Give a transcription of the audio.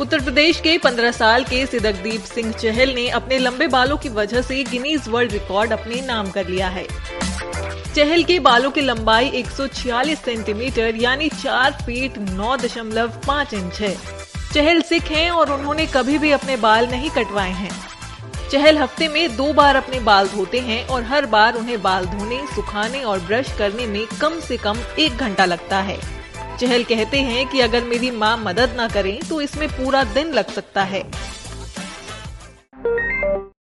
उत्तर प्रदेश के 15 साल के सिदकदीप सिंह चहल ने अपने लंबे बालों की वजह से गिनीज वर्ल्ड रिकॉर्ड अपने नाम कर लिया है। चहल के बालों की लंबाई 146 सेंटीमीटर, यानी 4 फीट 9.5 इंच है। चहल सिख हैं और उन्होंने कभी भी अपने बाल नहीं कटवाए हैं। चहल हफ़्ते में दो बार अपने बाल धोते हैं और हर बार उन्हें बाल धोने, सुखाने और ब्रश करने में कम से कम एक घंटा लगता है। चहल कहते हैं कि अगर मेरी माँ मदद न करें तो इसमें पूरा दिन लग सकता है।